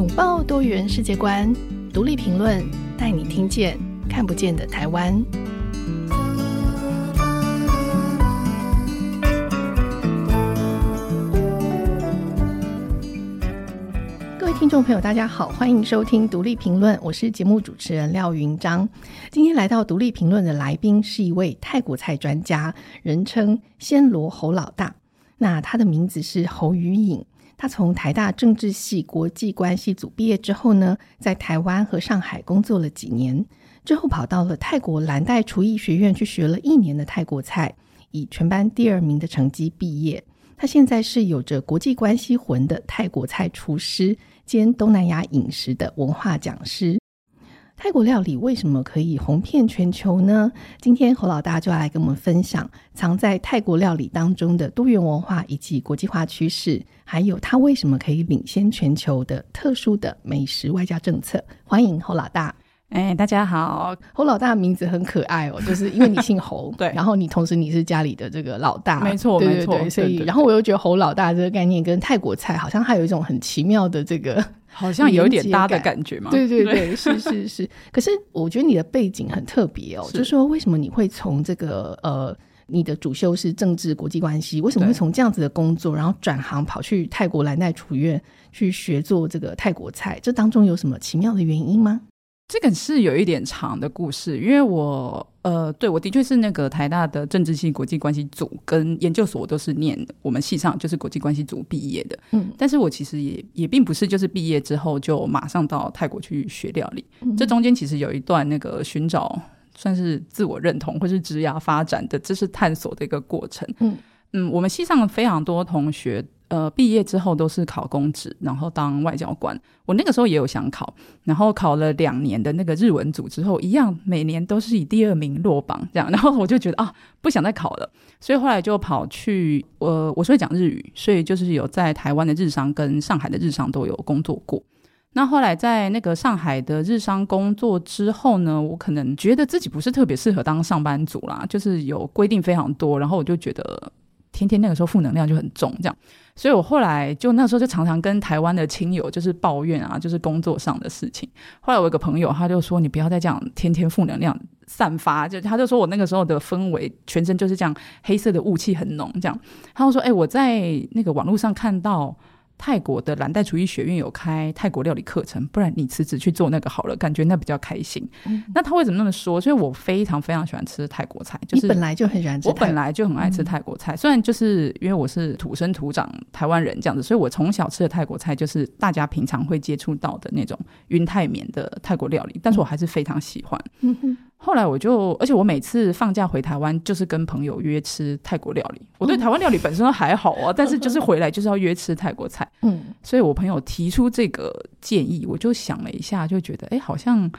拥抱多元世界观，独立评论带你听见看不见的台湾。各位听众朋友，大家好，欢迎收听独立评论，我是节目主持人廖云章。今天来到独立评论的来宾是一位泰国菜专家，人称暹罗侯老大。那他的名字是侯宇颖。他从台大政治系国际关系组毕业之后呢，在台湾和上海工作了几年，之后跑到了泰国蓝带厨艺学院去学了一年的泰国菜，以全班第二名的成绩毕业。他现在是有着国际关系魂的泰国菜厨师兼东南亚饮食的文化讲师。泰国料理为什么可以红遍全球呢？今天侯老大就要来跟我们分享藏在泰国料理当中的多元文化以及国际化趋势，还有它为什么可以领先全球的特殊的美食外交政策。欢迎侯老大。哎，大家好，侯老大的名字很可爱哦，就是因为你姓侯，对，然后你同时你是家里的这个老大，没错，没错，所以然后我又觉得侯老大这个概念跟泰国菜好像还有一种很奇妙的这个。好像有一点搭的感觉嘛？对对对，是是是。可是我觉得你的背景很特别哦，是就是说为什么你会从这个呃，你的主修是政治国际关系，为什么会从这样子的工作，然后转行跑去泰国蓝带厨院去学做这个泰国菜？这当中有什么奇妙的原因吗？这个是有一点长的故事，因为我呃，对，我的确是那个台大的政治系国际关系组跟研究所都是念我们系上就是国际关系组毕业的，嗯，但是我其实也也并不是就是毕业之后就马上到泰国去学料理，嗯，这中间其实有一段那个寻找算是自我认同或是职涯发展的这是探索的一个过程，嗯嗯，我们系上非常多同学。呃，毕业之后都是考公职，然后当外交官。我那个时候也有想考，然后考了两年的那个日文组之后，一样每年都是以第二名落榜这样。然后我就觉得啊，不想再考了，所以后来就跑去呃，我是会讲日语，所以就是有在台湾的日商跟上海的日商都有工作过。那后来在那个上海的日商工作之后呢，我可能觉得自己不是特别适合当上班族啦，就是有规定非常多，然后我就觉得。天天那个时候负能量就很重，这样，所以我后来就那时候就常常跟台湾的亲友就是抱怨啊，就是工作上的事情。后来我有个朋友他就说：“你不要再这样天天负能量散发。”就他就说我那个时候的氛围，全身就是这样黑色的雾气很浓，这样。他就说：“哎、我在那个网络上看到。”泰国的蓝带厨艺学院有开泰国料理课程，不然你辞职去做那个好了，感觉那比较开心。嗯、那他为什么那么说？所以我非常非常喜欢吃泰国菜，就是本来就很喜欢吃，我本来就很爱吃泰国菜。嗯、虽然就是因为我是土生土长台湾人这样子，所以我从小吃的泰国菜就是大家平常会接触到的那种云泰缅的泰国料理，但是我还是非常喜欢。后来我就，而且我每次放假回台湾，就是跟朋友约吃泰国料理。我对台湾料理本身都还好啊，但是就是回来就是要约吃泰国菜。嗯，所以我朋友提出这个建议，我就想了一下，就觉得，哎，好像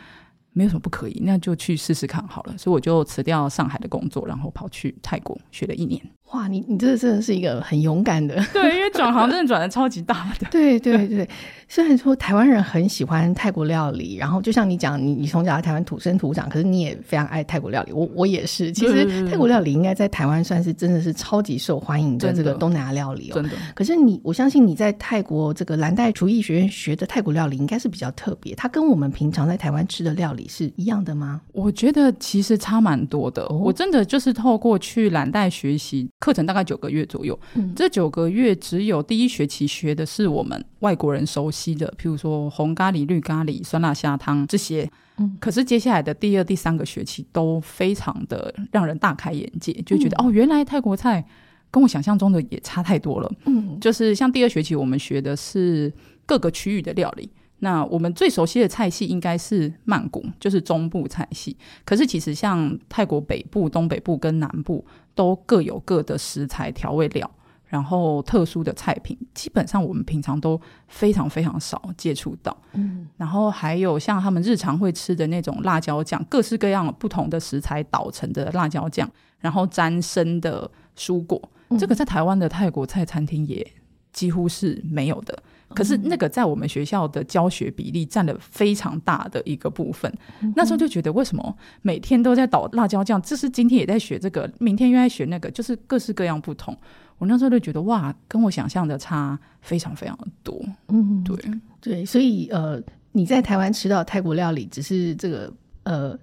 没有什么不可以，那就去试试看好了。所以我就辞掉上海的工作，然后跑去泰国学了一年。哇，你你这真的是一个很勇敢的，对，因为转行真的转的超级大的。对对对，虽然说台湾人很喜欢泰国料理，然后就像你讲，你你从小在台湾土生土长，可是你也非常爱泰国料理。我我也是，其实泰国料理应该在台湾算是真的是超级受欢迎的这个东南亚料理哦。真的。可是你，我相信你在泰国这个蓝带厨艺学院学的泰国料理应该是比较特别，它跟我们平常在台湾吃的料理是一样的吗？我觉得其实差蛮多的。哦、我真的就是透过去蓝带学习。课程大概九个月左右，嗯，这九个月只有第一学期学的是我们外国人熟悉的，譬如说红咖喱、绿咖喱、酸辣虾汤这些，嗯，可是接下来的第二、第三个学期都非常的让人大开眼界，就觉得、嗯、哦，原来泰国菜跟我想象中的也差太多了，嗯，就是像第二学期我们学的是各个区域的料理。那我们最熟悉的菜系应该是曼谷，就是中部菜系。可是其实像泰国北部、东北部跟南部都各有各的食材、调味料，然后特殊的菜品，基本上我们平常都非常非常少接触到。嗯，然后还有像他们日常会吃的那种辣椒酱，各式各样不同的食材捣成的辣椒酱，然后沾生的蔬果，这个在台湾的泰国菜餐厅也几乎是没有的。可是那个在我们学校的教学比例占了非常大的一个部分。嗯、那时候就觉得，为什么每天都在倒辣椒酱？这是今天也在学这个，明天又在学那个，就是各式各样不同。我那时候就觉得，哇，跟我想象的差非常非常的多。嗯，对对，所以呃，你在台湾吃到泰国料理，只是这个呃。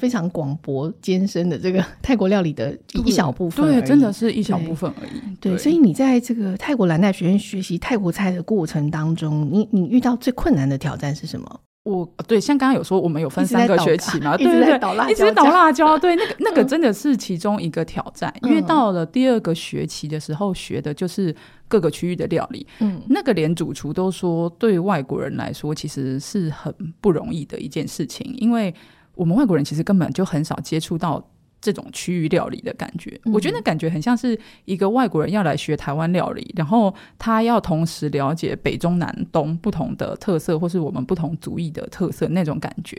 非常广博艰深的这个 泰国料理的一小部分，对，真的是一小部分而已。对，对，所以你在这个泰国蓝带学院学习泰国菜的过程当中，你你遇到最困难的挑战是什么？我对，像刚刚有说，我们有分三个学期嘛，对对对，一直捣辣椒，对，那个 那个真的是其中一个挑战，嗯、因为到了第二个学期的时候，学的就是各个区域的料理，嗯，那个连主厨都说，对外国人来说，其实是很不容易的一件事情，因为。我们外国人其实根本就很少接触到这种区域料理的感觉，嗯、我觉得那感觉很像是一个外国人要来学台湾料理，然后他要同时了解北中南东不同的特色，或是我们不同族裔的特色，那种感觉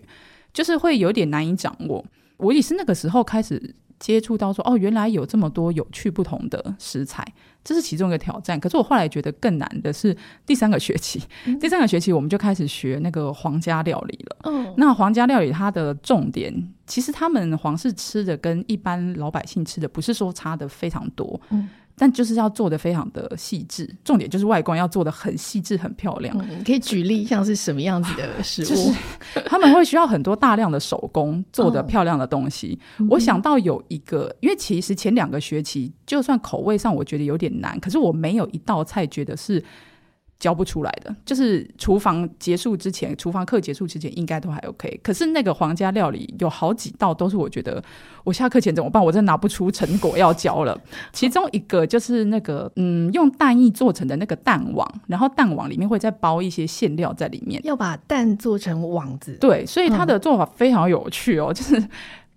就是会有点难以掌握。我也是那个时候开始。接触到说哦，原来有这么多有趣不同的食材，这是其中一个挑战。可是我后来觉得更难的是第三个学期，嗯、第三个学期我们就开始学那个皇家料理了。嗯，那皇家料理它的重点，其实他们皇室吃的跟一般老百姓吃的不是说差的非常多。嗯。但就是要做的非常的细致，重点就是外观要做的很细致、很漂亮。可以举例，像是什么样子的食物？就是、他们会需要很多大量的手工做的漂亮的东西。哦、我想到有一个，因为其实前两个学期，就算口味上我觉得有点难，可是我没有一道菜觉得是。教不出来的，就是厨房结束之前，厨房课结束之前应该都还 OK。可是那个皇家料理有好几道都是我觉得我下课前怎么办？我真拿不出成果要教了。其中一个就是那个嗯，用蛋液做成的那个蛋网，然后蛋网里面会再包一些馅料在里面，要把蛋做成网子。对，所以它的做法非常有趣哦，嗯、就是。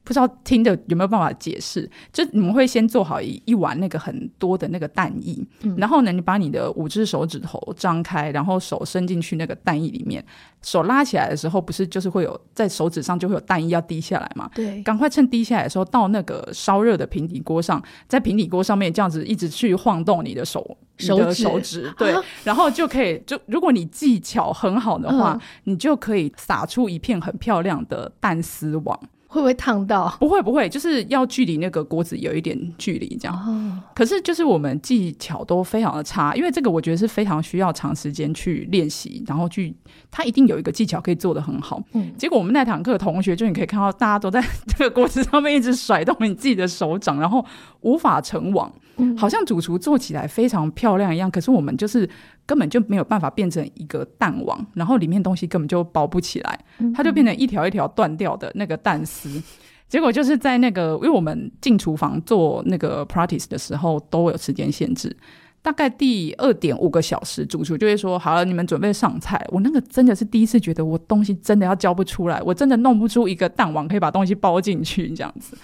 不知道听的有没有办法解释？就你们会先做好一一碗那个很多的那个蛋液，嗯、然后呢，你把你的五只手指头张开，然后手伸进去那个蛋液里面，手拉起来的时候，不是就是会有在手指上就会有蛋液要滴下来嘛？对，赶快趁滴下来的时候，到那个烧热的平底锅上，在平底锅上面这样子一直去晃动你的手，手指，你的手指，对，啊、然后就可以就如果你技巧很好的话，嗯、你就可以撒出一片很漂亮的蛋丝网。会不会烫到？不会不会，就是要距离那个锅子有一点距离这样。哦、可是就是我们技巧都非常的差，因为这个我觉得是非常需要长时间去练习，然后去他一定有一个技巧可以做得很好。嗯，结果我们那堂课同学就你可以看到大家都在这个锅子上面一直甩动你自己的手掌，然后无法成网，嗯、好像主厨做起来非常漂亮一样。可是我们就是。根本就没有办法变成一个蛋网，然后里面东西根本就包不起来，它就变成一条一条断掉的那个蛋丝。结果就是在那个，因为我们进厨房做那个 practice 的时候都有时间限制，大概第二点五个小时，主厨就会说：“好了，你们准备上菜。”我那个真的是第一次觉得我东西真的要交不出来，我真的弄不出一个蛋网可以把东西包进去这样子。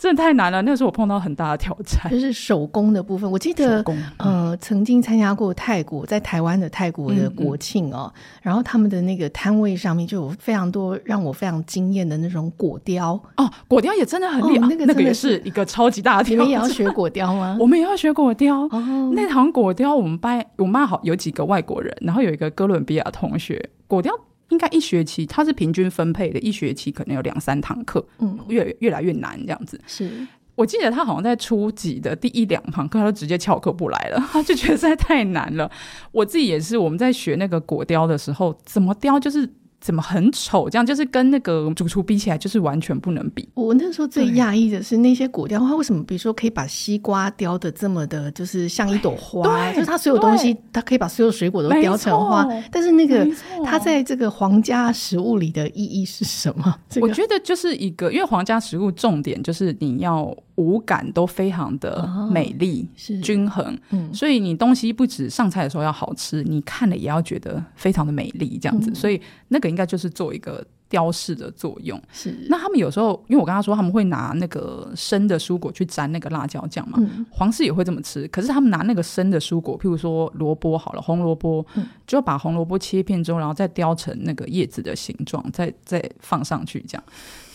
真的太难了，那时候我碰到很大的挑战，就是手工的部分。我记得，工呃，曾经参加过泰国，在台湾的泰国的国庆哦，嗯嗯，然后他们的那个摊位上面就有非常多让我非常惊艳的那种果雕哦，果雕也真的很厉害，哦，那个那个也是一个超级大的挑战。你们也要学果雕吗？我们也要学果雕。哦，那堂果雕，我们班我们班好有几个外国人，然后有一个哥伦比亚同学，果雕。应该一学期，它是平均分配的，一学期可能有两三堂课，嗯，越越来越难这样子。是我记得他好像在初级的第一两堂课，他就直接翘课不来了，他就觉得实在太难了。我自己也是，我们在学那个果雕的时候，怎么雕就是。怎么很丑？这样就是跟那个主厨比起来，就是完全不能比。我那时候最讶异的是那些果雕，花为什么？比如说可以把西瓜雕的这么的，就是像一朵花，就是它所有东西，它可以把所有水果都雕成花。但是那个它在这个皇家食物里的意义是什么？我觉得就是一个，因为皇家食物重点就是你要。五感都非常的美丽、哦、均衡，嗯，所以你东西不止上菜的时候要好吃，你看了也要觉得非常的美丽，这样子。嗯、所以那个应该就是做一个雕饰的作用。是。那他们有时候，因为我跟他说他们会拿那个生的蔬果去沾那个辣椒酱嘛，嗯、皇室也会这么吃。可是他们拿那个生的蔬果，譬如说萝卜好了，红萝卜，嗯、就把红萝卜切片之后，然后再雕成那个叶子的形状，再再放上去，这样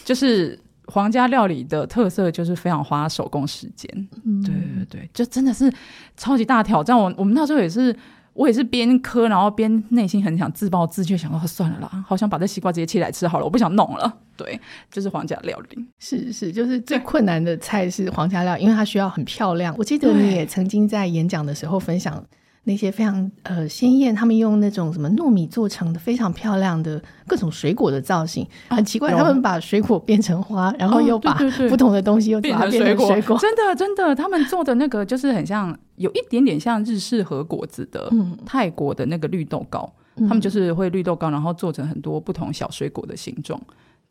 就是。皇家料理的特色就是非常花手工时间，嗯、对对对，就真的是超级大挑战。我我们那时候也是我也是边磕，然后边内心很想自暴自弃，想说算了啦，好想把这西瓜直接切来吃好了，我不想弄了。对，就是皇家料理，是是，就是最困难的菜是皇家料理，因为它需要很漂亮。我记得你也曾经在演讲的时候分享。那些非常呃鲜艳，他们用那种什么糯米做成的非常漂亮的各种水果的造型，很奇怪，啊、他们把水果变成花，然后又把不同的东西又把它变成水果，真的真的，他们做的那个就是很像，有一点点像日式和果子的泰国的那个绿豆糕，嗯、他们就是会绿豆糕，然后做成很多不同小水果的形状。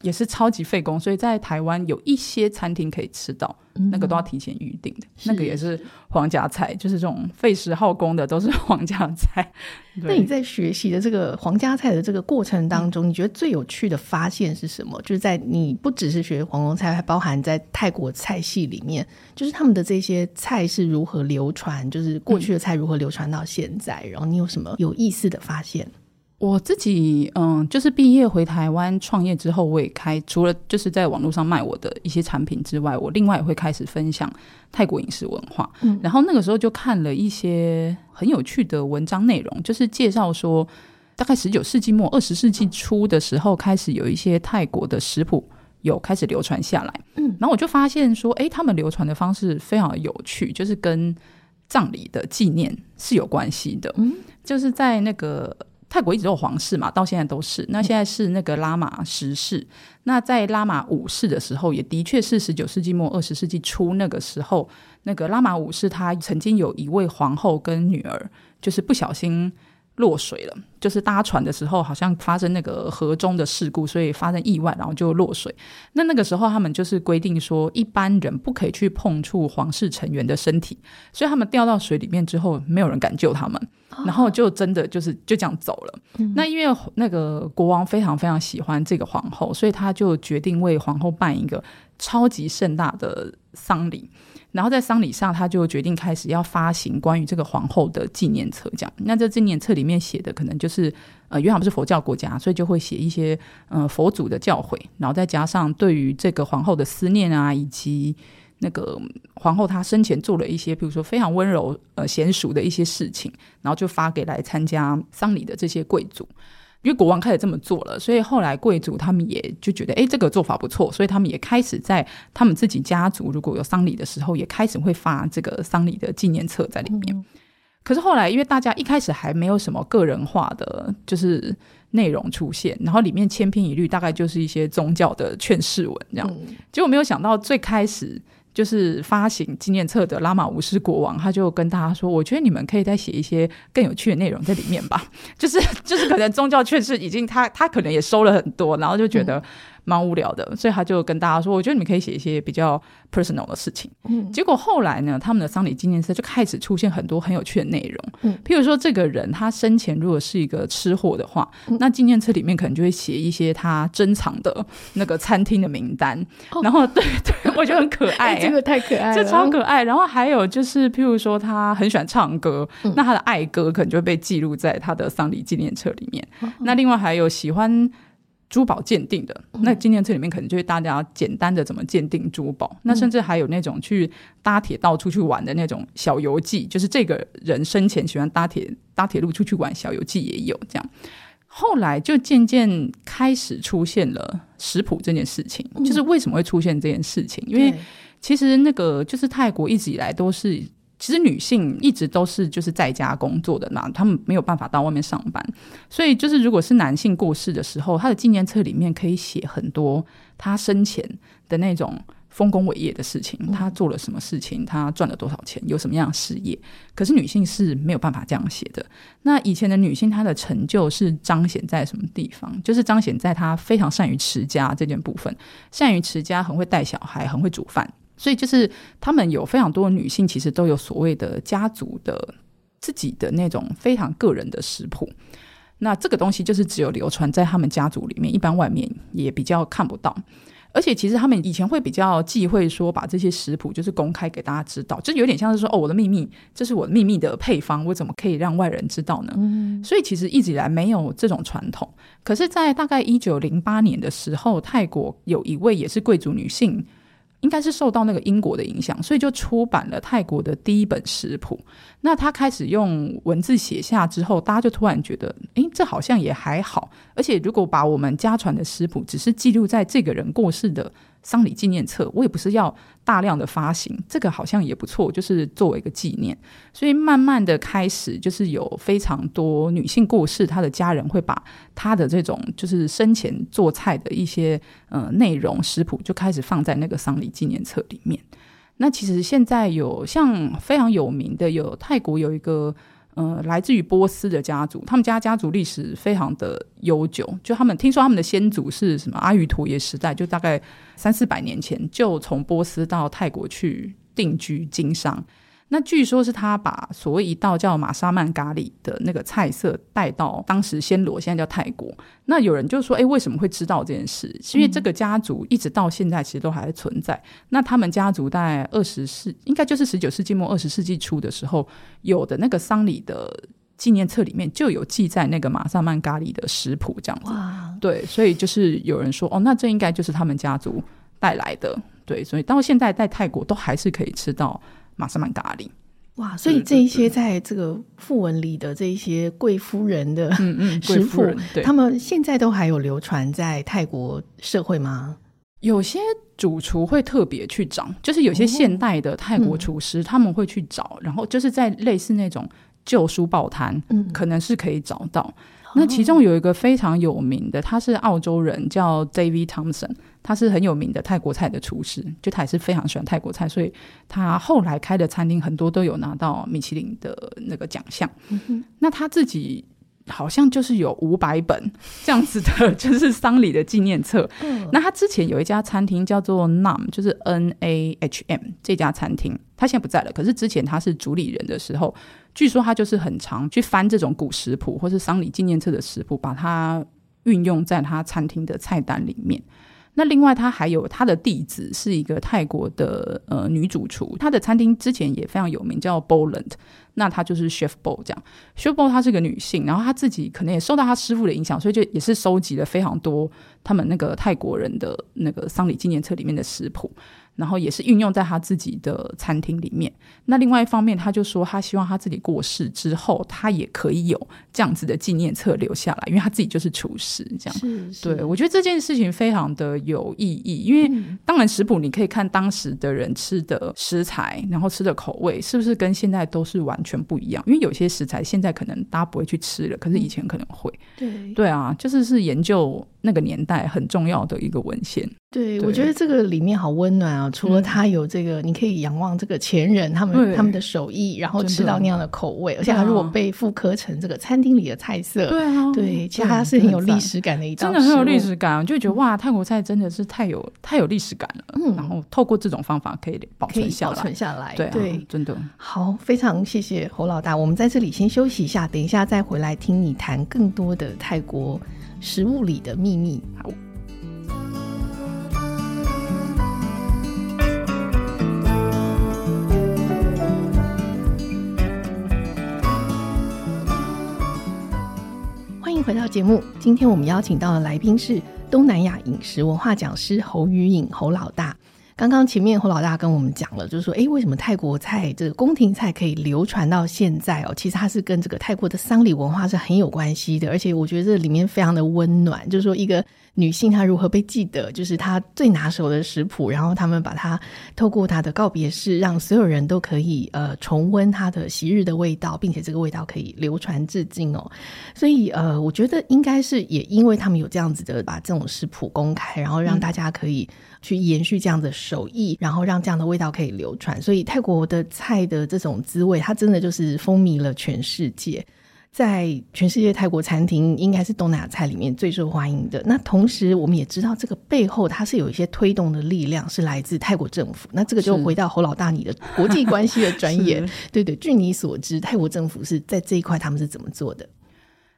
也是超级费工，所以在台湾有一些餐厅可以吃到，嗯、那个都要提前预定的。那个也是皇家菜，就是这种费时耗工的都是皇家菜。那你在学习的这个皇家菜的这个过程当中，嗯、你觉得最有趣的发现是什么？就是在你不只是学皇宫菜，还包含在泰国菜系里面，就是他们的这些菜是如何流传，就是过去的菜如何流传到现在，嗯、然后你有什么有意思的发现？我自己嗯，就是毕业回台湾创业之后，我也开除了就是在网络上卖我的一些产品之外，我另外也会开始分享泰国饮食文化。嗯，然后那个时候就看了一些很有趣的文章内容，就是介绍说，大概十九世纪末二十世纪初的时候，开始有一些泰国的食谱有开始流传下来。嗯，然后我就发现说，哎，他们流传的方式非常有趣，就是跟葬礼的纪念是有关系的。嗯，就是在那个。泰国一直都有皇室嘛，到现在都是。那现在是那个拉玛十世。那在拉玛五世的时候，也的确是十九世纪末二十世纪初那个时候，那个拉玛五世他曾经有一位皇后跟女儿，就是不小心。落水了，就是搭船的时候好像发生那个河中的事故，所以发生意外，然后就落水。那那个时候他们就是规定说，一般人不可以去碰触皇室成员的身体，所以他们掉到水里面之后，没有人敢救他们，然后就真的就是就这样走了。哦、那因为那个国王非常非常喜欢这个皇后，所以他就决定为皇后办一个超级盛大的丧礼。然后在丧礼上，他就决定开始要发行关于这个皇后的纪念册，这样。那这纪念册里面写的可能就是，呃，因为他们是佛教国家，所以就会写一些，呃，佛祖的教诲，然后再加上对于这个皇后的思念啊，以及那个皇后她生前做了一些，比如说非常温柔、呃，贤淑的一些事情，然后就发给来参加丧礼的这些贵族。因为国王开始这么做了，所以后来贵族他们也就觉得，哎，这个做法不错，所以他们也开始在他们自己家族如果有丧礼的时候，也开始会发这个丧礼的纪念册在里面。嗯、可是后来，因为大家一开始还没有什么个人化的就是内容出现，然后里面千篇一律，大概就是一些宗教的劝世文这样。嗯、结果没有想到最开始。就是发行纪念册的拉玛五世国王，他就跟大家说：“我觉得你们可以再写一些更有趣的内容在里面吧。”就是就是，可能宗教确实已经他他可能也收了很多，然后就觉得。蛮无聊的，所以他就跟大家说：“我觉得你们可以写一些比较 personal 的事情。”嗯，结果后来呢，他们的丧礼纪念册就开始出现很多很有趣的内容。嗯，譬如说，这个人他生前如果是一个吃货的话，嗯、那纪念册里面可能就会写一些他珍藏的那个餐厅的名单。哦、然后，对对，我觉得很可爱、欸，这个太可爱了，这超可爱。然后还有就是，譬如说，他很喜欢唱歌，嗯、那他的爱歌可能就会被记录在他的丧礼纪念册里面。嗯、那另外还有喜欢。珠宝鉴定的那纪念册里面可能就是大家简单的怎么鉴定珠宝，嗯、那甚至还有那种去搭铁道出去玩的那种小游记，就是这个人生前喜欢搭铁搭铁路出去玩，小游记也有这样。后来就渐渐开始出现了食谱这件事情，嗯、就是为什么会出现这件事情？因为其实那个就是泰国一直以来都是。其实女性一直都是就是在家工作的嘛，她们没有办法到外面上班，所以就是如果是男性过世的时候，他的纪念册里面可以写很多他生前的那种丰功伟业的事情，他做了什么事情，他赚了多少钱，有什么样的事业。可是女性是没有办法这样写的。那以前的女性，她的成就是彰显在什么地方？就是彰显在她非常善于持家这件部分，善于持家，很会带小孩，很会煮饭。所以就是他们有非常多的女性，其实都有所谓的家族的自己的那种非常个人的食谱。那这个东西就是只有流传在他们家族里面，一般外面也比较看不到。而且其实他们以前会比较忌讳说把这些食谱就是公开给大家知道，就有点像是说哦，我的秘密，这是我的秘密的配方，我怎么可以让外人知道呢？嗯。所以其实一直以来没有这种传统。可是，在大概一九零八年的时候，泰国有一位也是贵族女性。应该是受到那个英国的影响，所以就出版了泰国的第一本食谱。那他开始用文字写下之后，大家就突然觉得，诶，这好像也还好。而且如果把我们家传的食谱只是记录在这个人过世的丧礼纪念册，我也不是要大量的发行，这个好像也不错，就是作为一个纪念。所以慢慢的开始，就是有非常多女性过世，她的家人会把她的这种就是生前做菜的一些呃内容食谱，就开始放在那个丧礼纪念册里面。那其实现在有像非常有名的，有泰国有一个。呃，来自于波斯的家族，他们家家族历史非常的悠久。就他们听说他们的先祖是什么阿瑜陀耶时代，就大概三四百年前就从波斯到泰国去定居经商。那据说是他把所谓一道叫玛莎曼咖喱的那个菜色带到当时暹罗，现在叫泰国。那有人就说，哎，为什么会知道这件事？因为这个家族一直到现在其实都还存在。那他们家族在二十世，应该就是十九世纪末二十世纪初的时候，有的那个丧礼的纪念册里面就有记载那个玛莎曼咖喱的食谱，这样子。对，所以就是有人说，哦，那这应该就是他们家族带来的。对，所以到现在在泰国都还是可以吃到。玛莎曼咖喱，哇！所以这一些在这个訃闻里的这一些贵夫人的嗯嗯 食谱，他们现在都还有流传在泰国社会吗？有些主厨会特别去找，就是有些现代的泰国厨师他们会去找，然后就是在类似那种旧书报摊，嗯，可能是可以找到。那其中有一个非常有名的，他是澳洲人，叫 David Thompson，他是很有名的泰国菜的厨师，就他也是非常喜欢泰国菜，所以他后来开的餐厅很多都有拿到米其林的那个奖项。嗯。那他自己好像就是有五百本这样子的，就是丧礼的纪念册。嗯。那他之前有一家餐厅叫做 Nam，就是 N A H M 这家餐厅，他现在不在了。可是之前他是主理人的时候。据说他就是很常去翻这种古食谱或是丧礼纪念册的食谱，把它运用在他餐厅的菜单里面。那另外，他还有他的弟子是一个泰国的呃女主厨，她的餐厅之前也非常有名，叫 Boland。那她就是 Chef Bo 这样，Chef Bo 她是个女性，然后她自己可能也受到她师傅的影响，所以就也是收集了非常多他们那个泰国人的那个丧礼纪念册里面的食谱。然后也是运用在他自己的餐厅里面。那另外一方面，他就说他希望他自己过世之后，他也可以有这样子的纪念册留下来，因为他自己就是厨师，这样。是是对，我觉得这件事情非常的有意义，因为当然食谱你可以看当时的人吃的食材，然后吃的口味是不是跟现在都是完全不一样？因为有些食材现在可能大家不会去吃了，可是以前可能会。对对啊，就是是研究那个年代很重要的一个文献。对，我觉得这个里面好温暖啊！除了他有这个，嗯、你可以仰望这个前人他们他们的手艺，然后吃到那样的口味，而且他如果被复刻成这个餐厅里的菜色，对啊，对，其实它是很有历史感的一道，真的很有历史感，就觉得哇，泰国菜真的是太有太有历史感了。嗯，然后透过这种方法可以保存下来，保存下来，对、啊、对，真的好，非常谢谢侯老大，我们在这里先休息一下，等一下再回来听你谈更多的泰国食物里的秘密。好。回到节目，今天我们邀请到的来宾是东南亚饮食文化讲师侯宇颖侯老大。刚刚前面侯老大跟我们讲了，就是说，诶，为什么泰国菜这个宫廷菜可以流传到现在哦？其实它是跟这个泰国的丧礼文化是很有关系的，而且我觉得这里面非常的温暖，就是说一个。女性她如何被记得，就是她最拿手的食谱，然后他们把它透过她的告别式，让所有人都可以呃重温她的昔日的味道，并且这个味道可以流传至今哦。所以呃，我觉得应该是也因为他们有这样子的把这种食谱公开，然后让大家可以去延续这样的手艺，然后让这样的味道可以流传。所以泰国的菜的这种滋味，它真的就是风靡了全世界。在全世界泰国餐厅，应该是东南亚菜里面最受欢迎的。那同时，我们也知道这个背后它是有一些推动的力量，是来自泰国政府。那这个就回到侯老大你的国际关系的专业，对对。据你所知，泰国政府是在这一块他们是怎么做的？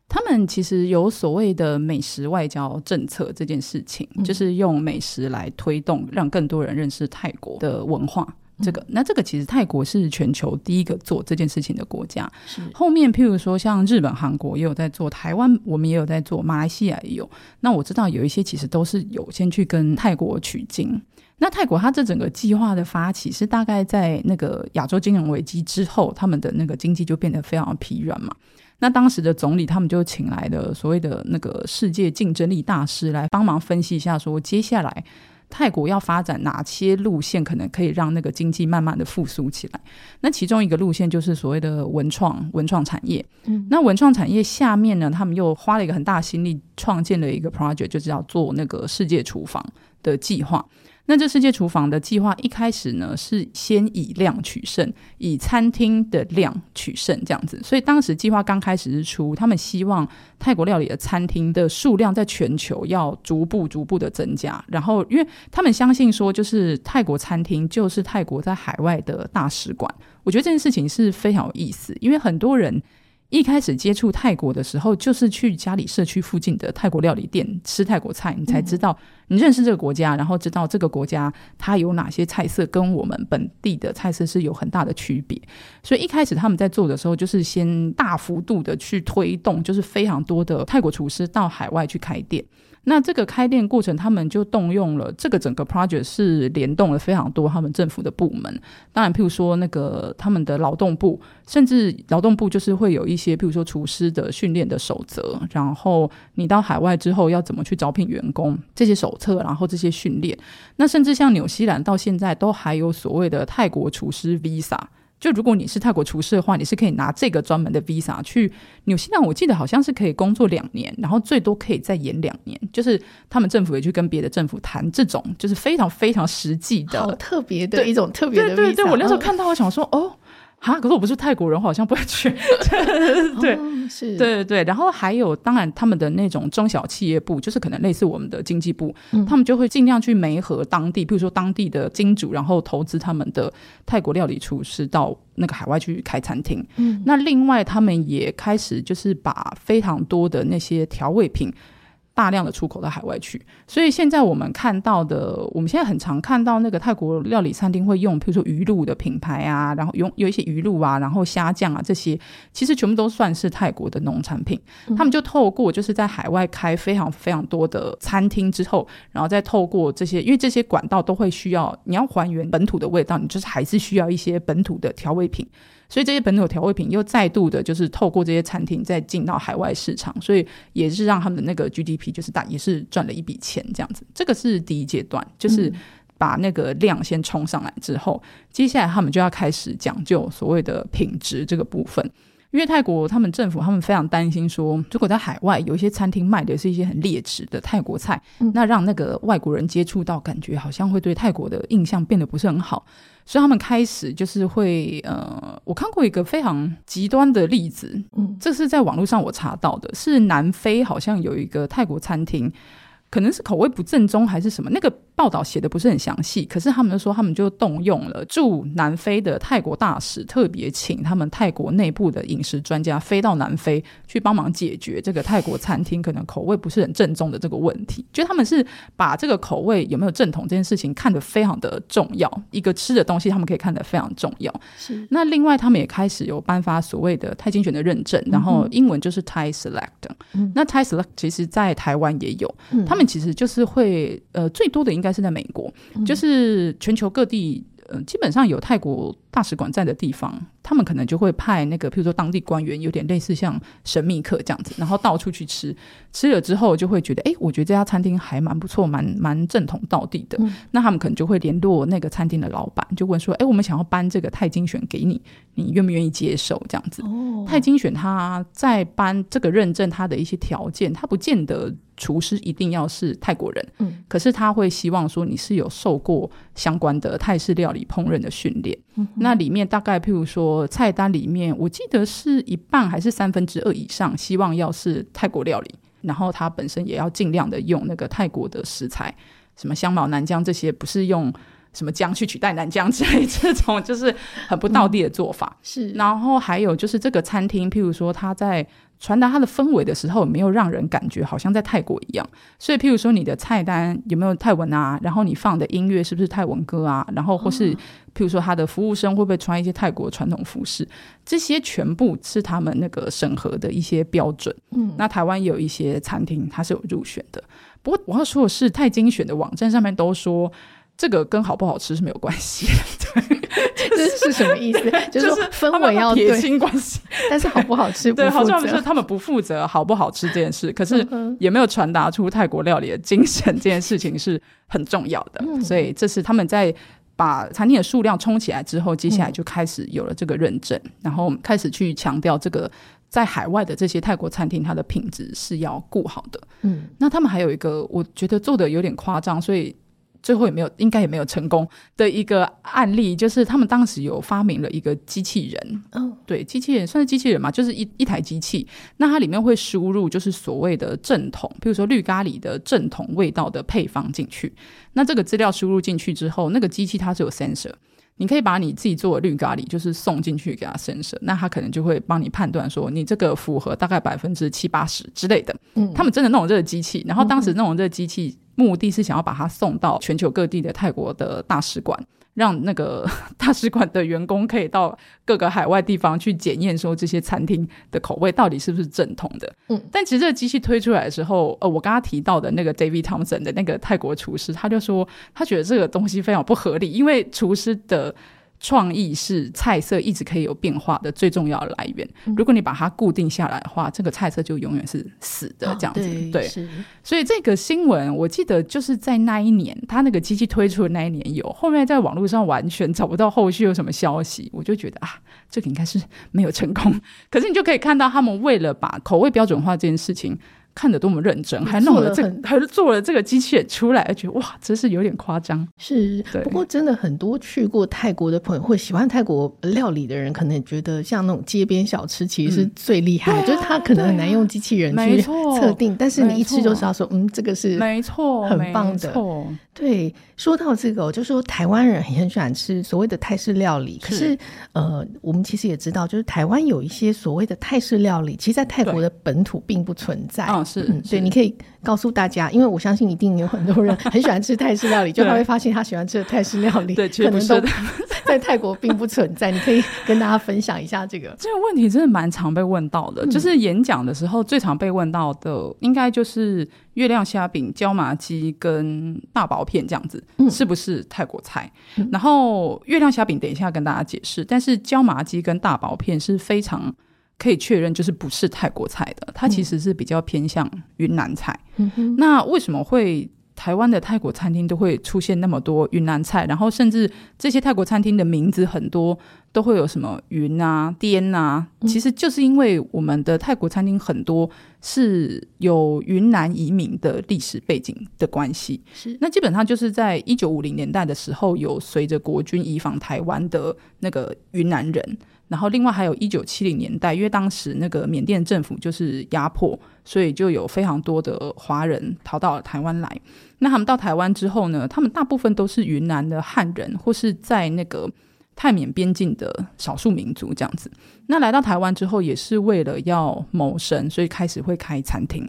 他们其实有所谓的美食外交政策这件事情，嗯、就是用美食来推动，让更多人认识泰国的文化。这个，那这个其实泰国是全球第一个做这件事情的国家。是后面譬如说像日本、韩国也有在做，台湾我们也有在做，马来西亚也有。那我知道有一些其实都是有先去跟泰国取经。那泰国它这整个计划的发起是大概在那个亚洲金融危机之后，他们的那个经济就变得非常疲软嘛。那当时的总理他们就请来的所谓的那个世界竞争力大师来帮忙分析一下，说接下来泰国要发展哪些路线，可能可以让那个经济慢慢的复苏起来。那其中一个路线就是所谓的文创文创产业。嗯，那文创产业下面呢，他们又花了一个很大心力创建了一个 project，就是要做那个世界厨房的计划。那这世界厨房的计划一开始呢，是先以量取胜，以餐厅的量取胜这样子。所以当时计划刚开始之初，他们希望泰国料理的餐厅的数量在全球要逐步逐步的增加。然后，因为他们相信说，就是泰国餐厅就是泰国在海外的大使馆。我觉得这件事情是非常有意思，因为很多人。一开始接触泰国的时候，就是去家里社区附近的泰国料理店吃泰国菜，你才知道你认识这个国家，然后知道这个国家它有哪些菜色跟我们本地的菜色是有很大的区别。所以一开始他们在做的时候，就是先大幅度的去推动，就是非常多的泰国厨师到海外去开店。那这个开店过程，他们就动用了这个整个 project 是联动了非常多他们政府的部门。当然，譬如说那个他们的劳动部，甚至劳动部就是会有一些譬如说厨师的训练的守则，然后你到海外之后要怎么去招聘员工这些手册，然后这些训练。那甚至像纽西兰到现在都还有所谓的泰国厨师 visa。就如果你是泰国厨师的话，你是可以拿这个专门的 visa 去纽西兰。我记得好像是可以工作两年，然后最多可以再延两年。就是他们政府也去跟别的政府谈这种，就是非常非常实际的、特别的一种特别的 visa。对对对，我那时候看到，我想说，哦。啊！可是我不是泰国人，我好像不会去。对，哦、是，对对对。然后还有，当然他们的那种中小企业部，就是可能类似我们的经济部，嗯、他们就会尽量去媒合当地，比如说当地的金主，然后投资他们的泰国料理厨师到那个海外去开餐厅。嗯，那另外他们也开始就是把非常多的那些调味品。大量的出口到海外去，所以现在我们看到的，我们现在很常看到那个泰国料理餐厅会用，比如说鱼露的品牌啊，然后用有一些鱼露啊，然后虾酱啊这些，其实全部都算是泰国的农产品。嗯、他们就透过就是在海外开非常非常多的餐厅之后，然后再透过这些，因为这些管道都会需要，你要还原本土的味道，你就是还是需要一些本土的调味品。所以这些本土调味品又再度的，就是透过这些餐厅再进到海外市场，所以也是让他们的那个 GDP 就是大，也是赚了一笔钱这样子。这个是第一阶段，就是把那个量先冲上来之后，嗯、接下来他们就要开始讲究所谓的品质这个部分。因为泰国他们政府他们非常担心说，如果在海外有一些餐厅卖的是一些很劣质的泰国菜，嗯、那让那个外国人接触到，感觉好像会对泰国的印象变得不是很好。所以他们开始就是会，呃，我看过一个非常极端的例子，嗯，这是在网络上我查到的，是南非好像有一个泰国餐厅，可能是口味不正宗还是什么，那个。报道写的不是很详细，可是他们说他们就动用了驻南非的泰国大使，特别请他们泰国内部的饮食专家飞到南非去帮忙解决这个泰国餐厅可能口味不是很正宗的这个问题。就他们是把这个口味有没有正统这件事情看得非常的重要，一个吃的东西他们可以看得非常重要。是那另外他们也开始有颁发所谓的泰精选的认证，然后英文就是 Thai Select。嗯、那 Thai Select 其实在台湾也有，嗯、他们其实就是会呃最多的应该。是在美国，就是全球各地，呃，基本上有泰国大使馆在的地方，他们可能就会派那个，譬如说当地官员，有点类似像神秘客这样子，然后到处去吃，吃了之后就会觉得，哎，我觉得这家餐厅还蛮不错，蛮蛮正统道地的。嗯、那他们可能就会联络那个餐厅的老板，就问说，哎，我们想要颁这个泰精选给你，你愿不愿意接受？这样子，哦、泰精选他在颁这个认证，他的一些条件，他不见得。厨师一定要是泰国人，嗯，可是他会希望说你是有受过相关的泰式料理烹饪的训练。嗯、那里面大概譬如说菜单里面，我记得是一半还是三分之二以上，希望要是泰国料理，然后他本身也要尽量的用那个泰国的食材，什么香茅、南姜这些，不是用什么姜去取代南姜之类这种，就是很不道地的做法。嗯、是，然后还有就是这个餐厅，譬如说他在。传达它的氛围的时候，没有让人感觉好像在泰国一样。所以，譬如说你的菜单有没有泰文啊？然后你放的音乐是不是泰文歌啊？然后或是譬如说他的服务生会不会穿一些泰国传统服饰？这些全部是他们那个审核的一些标准。嗯，那台湾也有一些餐厅它是有入选的。不过我要说的是，泰精选的网站上面都说。这个跟好不好吃是没有关系的。对，这是什么意思？就是氛围要撇清关系，但是好不好吃？对，好像是他们不负责好不好吃这件事，可是也没有传达出泰国料理的精神，这件事情是很重要的。所以这是他们在。把餐厅的数量冲起来之后，接下来就开始有了这个认证，嗯、然后开始去强调这个在海外的这些泰国餐厅，它的品质是要顾好的。嗯，那他们还有一个，我觉得做的有点夸张，所以。最后也没有，应该也没有成功的一个案例，就是他们当时有发明了一个机器人。嗯，对，机器人算是机器人嘛，就是一一台机器。那它里面会输入就是所谓的正统，比如说绿咖喱的正统味道的配方进去。那这个资料输入进去之后，那个机器它是有 sensor。你可以把你自己做的绿咖喱，就是送进去给他 sensor，那他可能就会帮你判断说，你这个符合大概百分之七八十之类的。嗯，他们真的弄这个机器，然后当时弄这个机器，目的是想要把它送到全球各地的泰国的大使馆。让那个 大使馆的员工可以到各个海外地方去检验，说这些餐厅的口味到底是不是正统的。嗯，但其实这个机器推出来的时候，呃，我刚刚提到的那个 David Thompson 的那个泰国厨师，他就说他觉得这个东西非常不合理，因为厨师的。创意是菜色一直可以有变化的最重要的来源。如果你把它固定下来的话，这个菜色就永远是死的这样子。哦、对，对，所以这个新闻我记得就是在那一年，他那个机器推出的那一年有，后面在网络上完全找不到后续有什么消息，我就觉得啊，这个应该是没有成功。可是你就可以看到，他们为了把口味标准化这件事情。看得多么认真，还弄了这个，还做了这个机器人出来，而且哇，真是有点夸张。是，不过真的很多去过泰国的朋友，或喜欢泰国料理的人，可能觉得像那种街边小吃，其实是最厉害的，嗯、就是他可能很难用机器人去测定，但是你一吃就知道说，嗯，这个是没错，很棒的。对，说到这个，我就说台湾人很喜欢吃所谓的泰式料理，是可是呃，我们其实也知道，就是台湾有一些所谓的泰式料理，其实，在泰国的本土并不存在。是，嗯，对，你可以告诉大家，因为我相信一定有很多人很喜欢吃泰式料理，就 他会发现他喜欢吃的泰式料理，对，可能都 在泰国并不存在。你可以跟大家分享一下这个这个问题，真的蛮常被问到的。就是演讲的时候最常被问到的，应该就是月亮虾饼、椒麻鸡跟大薄片这样子，是不是泰国菜？然后月亮虾饼等一下跟大家解释，但是椒麻鸡跟大薄片是非常。可以确认，就是不是泰国菜的，它其实是比较偏向云南菜。嗯、那为什么会台湾的泰国餐厅都会出现那么多云南菜？然后甚至这些泰国餐厅的名字很多都会有什么云啊、滇啊，其实就是因为我们的泰国餐厅很多是有云南移民的历史背景的关系。是，那基本上就是在一九五零年代的时候，有随着国军移防台湾的那个云南人。然后，另外还有一九七零年代，因为当时那个缅甸政府就是压迫，所以就有非常多的华人逃到了台湾来。那他们到台湾之后呢，他们大部分都是云南的汉人，或是在那个泰缅边境的少数民族这样子。那来到台湾之后，也是为了要谋生，所以开始会开餐厅。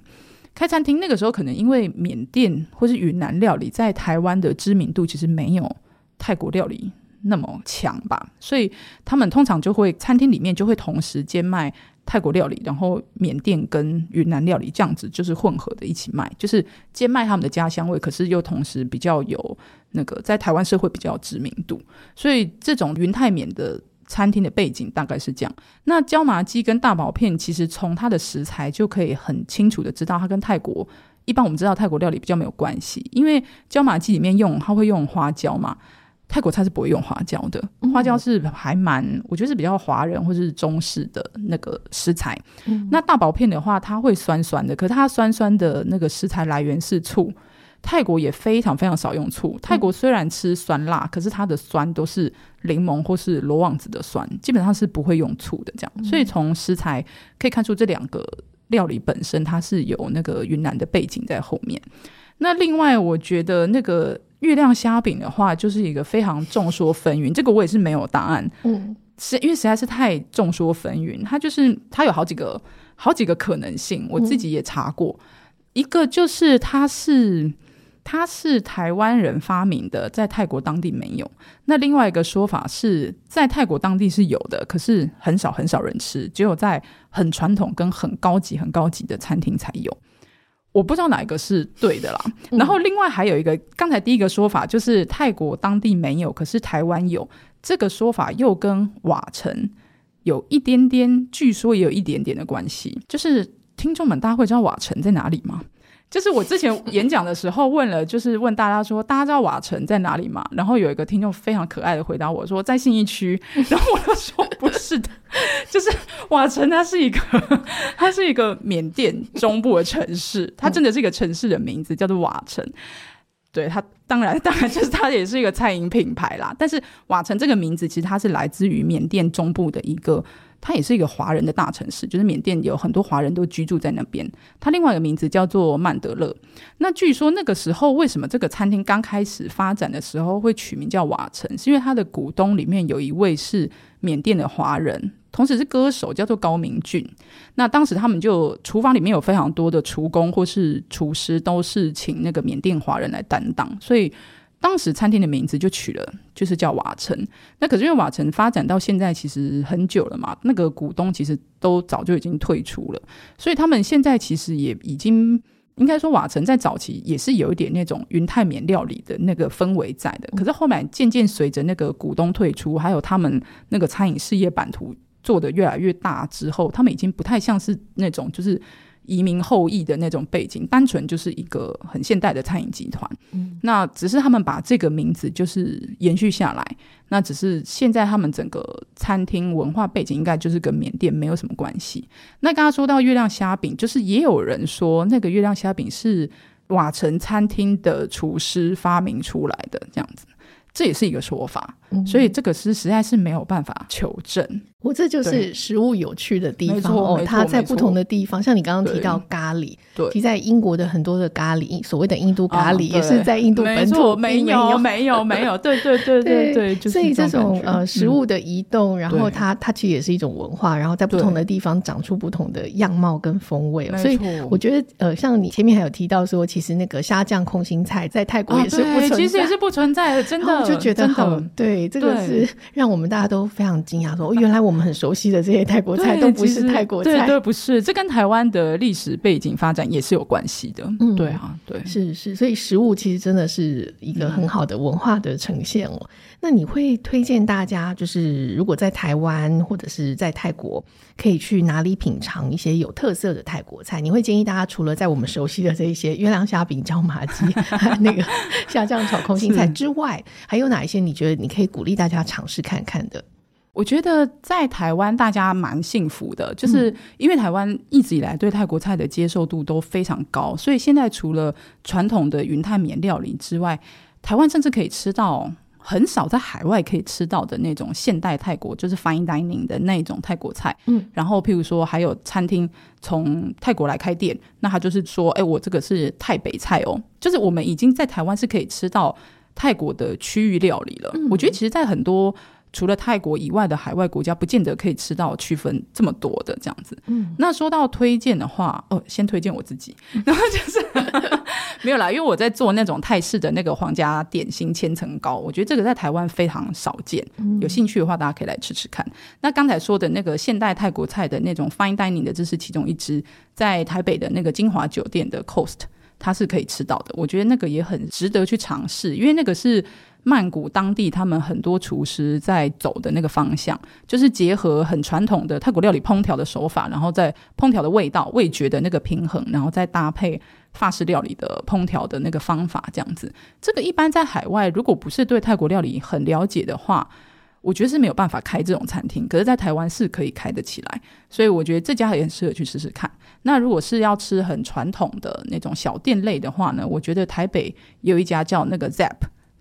开餐厅那个时候，可能因为缅甸或是云南料理在台湾的知名度其实没有泰国料理那么强吧，所以他们通常就会餐厅里面就会同时兼卖泰国料理，然后缅甸跟云南料理这样子就是混合的一起卖，就是兼卖他们的家乡味，可是又同时比较有那个在台湾社会比较知名度，所以这种云泰缅的餐厅的背景大概是这样。那椒麻鸡跟大薄片其实从它的食材就可以很清楚的知道，它跟泰国一般我们知道泰国料理比较没有关系，因为椒麻鸡里面用它会用花椒嘛。泰国菜是不会用花椒的，花椒是还蛮，我觉得是比较华人或者是中式的那个食材。嗯、那大薄片的话，它会酸酸的，可是它酸酸的那个食材来源是醋。泰国也非常非常少用醋。泰国虽然吃酸辣，嗯、可是它的酸都是柠檬或是罗望子的酸，基本上是不会用醋的。这样，所以从食材可以看出这两个料理本身它是有那个云南的背景在后面。那另外，我觉得那个。月亮虾饼的话，就是一个非常众说纷纭，这个我也是没有答案。嗯，是因为实在是太众说纷纭，它就是它有好几个好几个可能性，我自己也查过。嗯、一个就是它是它是台湾人发明的，在泰国当地没有。那另外一个说法是在泰国当地是有的，可是很少很少人吃，只有在很传统跟很高级很高级的餐厅才有。我不知道哪一个是对的啦。然后另外还有一个，刚才第一个说法就是泰国当地没有，可是台湾有，这个说法又跟瓦城有一点点，据说也有一点点的关系。就是听众们，大家会知道瓦城在哪里吗？就是我之前演讲的时候问了，就是问大家说，大家知道瓦城在哪里吗？然后有一个听众非常可爱的回答我说，在信义区。然后我就说不是的，就是瓦城它是一个，它是一个缅甸中部的城市，它真的是一个城市的名字，叫做瓦城。对，它当然当然就是它也是一个餐饮品牌啦。但是瓦城这个名字其实它是来自于缅甸中部的一个。它也是一个华人的大城市，就是缅甸有很多华人都居住在那边。它另外一个名字叫做曼德勒。那据说那个时候，为什么这个餐厅刚开始发展的时候会取名叫瓦城？是因为它的股东里面有一位是缅甸的华人，同时是歌手，叫做高明俊。那当时他们就厨房里面有非常多的厨工或是厨师，都是请那个缅甸华人来担当，所以。当时餐厅的名字就取了，就是叫瓦城。那可是因为瓦城发展到现在其实很久了嘛，那个股东其实都早就已经退出了，所以他们现在其实也已经应该说瓦城在早期也是有一点那种云泰缅料理的那个氛围在的。可是后来渐渐随着那个股东退出，还有他们那个餐饮事业版图做得越来越大之后，他们已经不太像是那种就是。移民后裔的那种背景，单纯就是一个很现代的餐饮集团。嗯，那只是他们把这个名字就是延续下来。那只是现在他们整个餐厅文化背景应该就是跟缅甸没有什么关系。那刚刚说到月亮虾饼，就是也有人说那个月亮虾饼是瓦城餐厅的厨师发明出来的，这样子，这也是一个说法。嗯，所以这个是实在是没有办法求证。我这就是食物有趣的地方哦，它在不同的地方，像你刚刚提到咖喱，对，提在英国的很多的咖喱，所谓的印度咖喱，也是在印度本土，没有，没有，没有，对，对，对，对，对，所以这种呃食物的移动，然后它它其实也是一种文化，然后在不同的地方长出不同的样貌跟风味。所以我觉得呃，像你前面还有提到说，其实那个虾酱空心菜在泰国也是不存在，其实也是不存在的，真的，我就觉得很对，这个是让我们大家都非常惊讶，说 原来我们。我们很熟悉的这些泰国菜都不是泰国菜，对对，不是，这跟台湾的历史背景发展也是有关系的。嗯，对啊，对，是是，所以食物其实真的是一个很好的文化的呈现哦。嗯、那你会推荐大家，就是如果在台湾或者是在泰国，可以去哪里品尝一些有特色的泰国菜？你会建议大家除了在我们熟悉的这一些月亮虾饼、椒麻鸡、那个虾酱炒空心菜之外，还有哪一些你觉得你可以鼓励大家尝试看看的？我觉得在台湾大家蛮幸福的，就是因为台湾一直以来对泰国菜的接受度都非常高，所以现在除了传统的云泰缅料理之外，台湾甚至可以吃到很少在海外可以吃到的那种现代泰国，就是 fine dining 的那种泰国菜。嗯，然后譬如说还有餐厅从泰国来开店，那他就是说，哎，我这个是泰北菜哦，就是我们已经在台湾是可以吃到泰国的区域料理了。嗯，我觉得其实，在很多除了泰国以外的海外国家，不见得可以吃到区分这么多的这样子。嗯，那说到推荐的话，哦，先推荐我自己，然后就是 没有啦，因为我在做那种泰式的那个皇家点心千层糕，我觉得这个在台湾非常少见。嗯，有兴趣的话，大家可以来吃吃看。那刚才说的那个现代泰国菜的那种 fine dining 的，这是其中一支，在台北的那个金华酒店的 Coast，它是可以吃到的。我觉得那个也很值得去尝试，因为那个是。曼谷当地他们很多厨师在走的那个方向，就是结合很传统的泰国料理烹调的手法，然后在烹调的味道、味觉的那个平衡，然后再搭配法式料理的烹调的那个方法，这样子。这个一般在海外，如果不是对泰国料理很了解的话，我觉得是没有办法开这种餐厅。可是，在台湾是可以开得起来，所以我觉得这家也很适合去试试看。那如果是要吃很传统的那种小店类的话呢，我觉得台北有一家叫那个 Zap。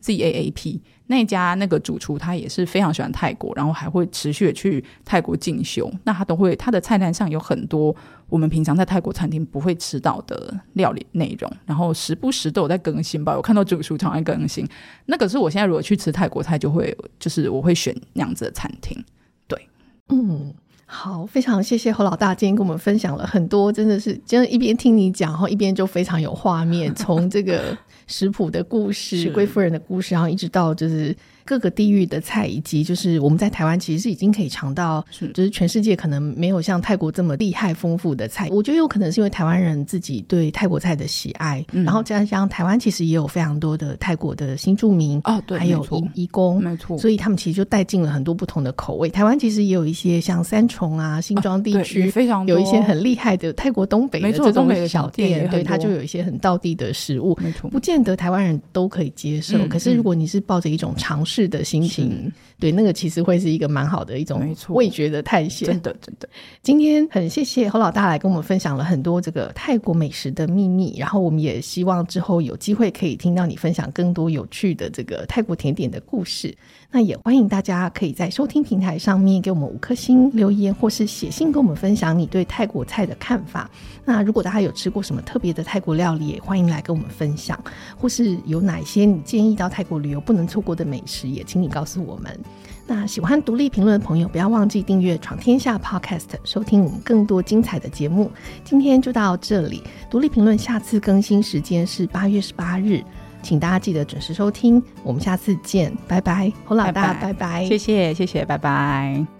Z A A P 那家那个主厨他也是非常喜欢泰国，然后还会持续的去泰国进修。那他都会他的菜单上有很多我们平常在泰国餐厅不会吃到的料理内容，然后时不时都有在更新吧。我看到主厨常在更新。那可是我现在如果去吃泰国菜，就会就是我会选那样子的餐厅。对，嗯。好，非常谢谢侯老大今天跟我们分享了很多，真的是，真的，一边听你讲，然后一边就非常有画面，从这个食谱的故事、贵夫人的故事，然后一直到就是各个地域的菜，以及就是我们在台湾其实是已经可以尝到，就是全世界可能没有像泰国这么厉害丰富的菜。我觉得有可能是因为台湾人自己对泰国菜的喜爱，嗯、然后加上台湾其实也有非常多的泰国的新住民哦，对，还有移移工，没错，所以他们其实就带进了很多不同的口味。台湾其实也有一些像三重啊、新庄地区、啊、非常有一些很厉害的泰国东北的这种小店，对，它就有一些很道地的食物，没错，不见得台湾人都可以接受。嗯、可是如果你是抱着一种尝试的心情，对，那个其实会是一个蛮好的一种味觉的探险。真的，真的。今天很谢谢侯老大来跟我们分享了很多这个泰国美食的秘密，然后我们也希望之后有机会可以听到你分享更多有趣的这个泰国甜点的故事。那也欢迎大家可以在收听平台上面给我们五颗星留言，或是写信跟我们分享你对泰国菜的看法。那如果大家有吃过什么特别的泰国料理，也欢迎来跟我们分享，或是有哪些你建议到泰国旅游不能错过的美食，也请你告诉我们。那喜欢独立评论的朋友，不要忘记订阅《闯天下》Podcast，收听我们更多精彩的节目。今天就到这里，独立评论下次更新时间是八月十八日。请大家记得准时收听，我们下次见，拜拜，侯老大，拜拜，谢谢，谢谢，拜拜。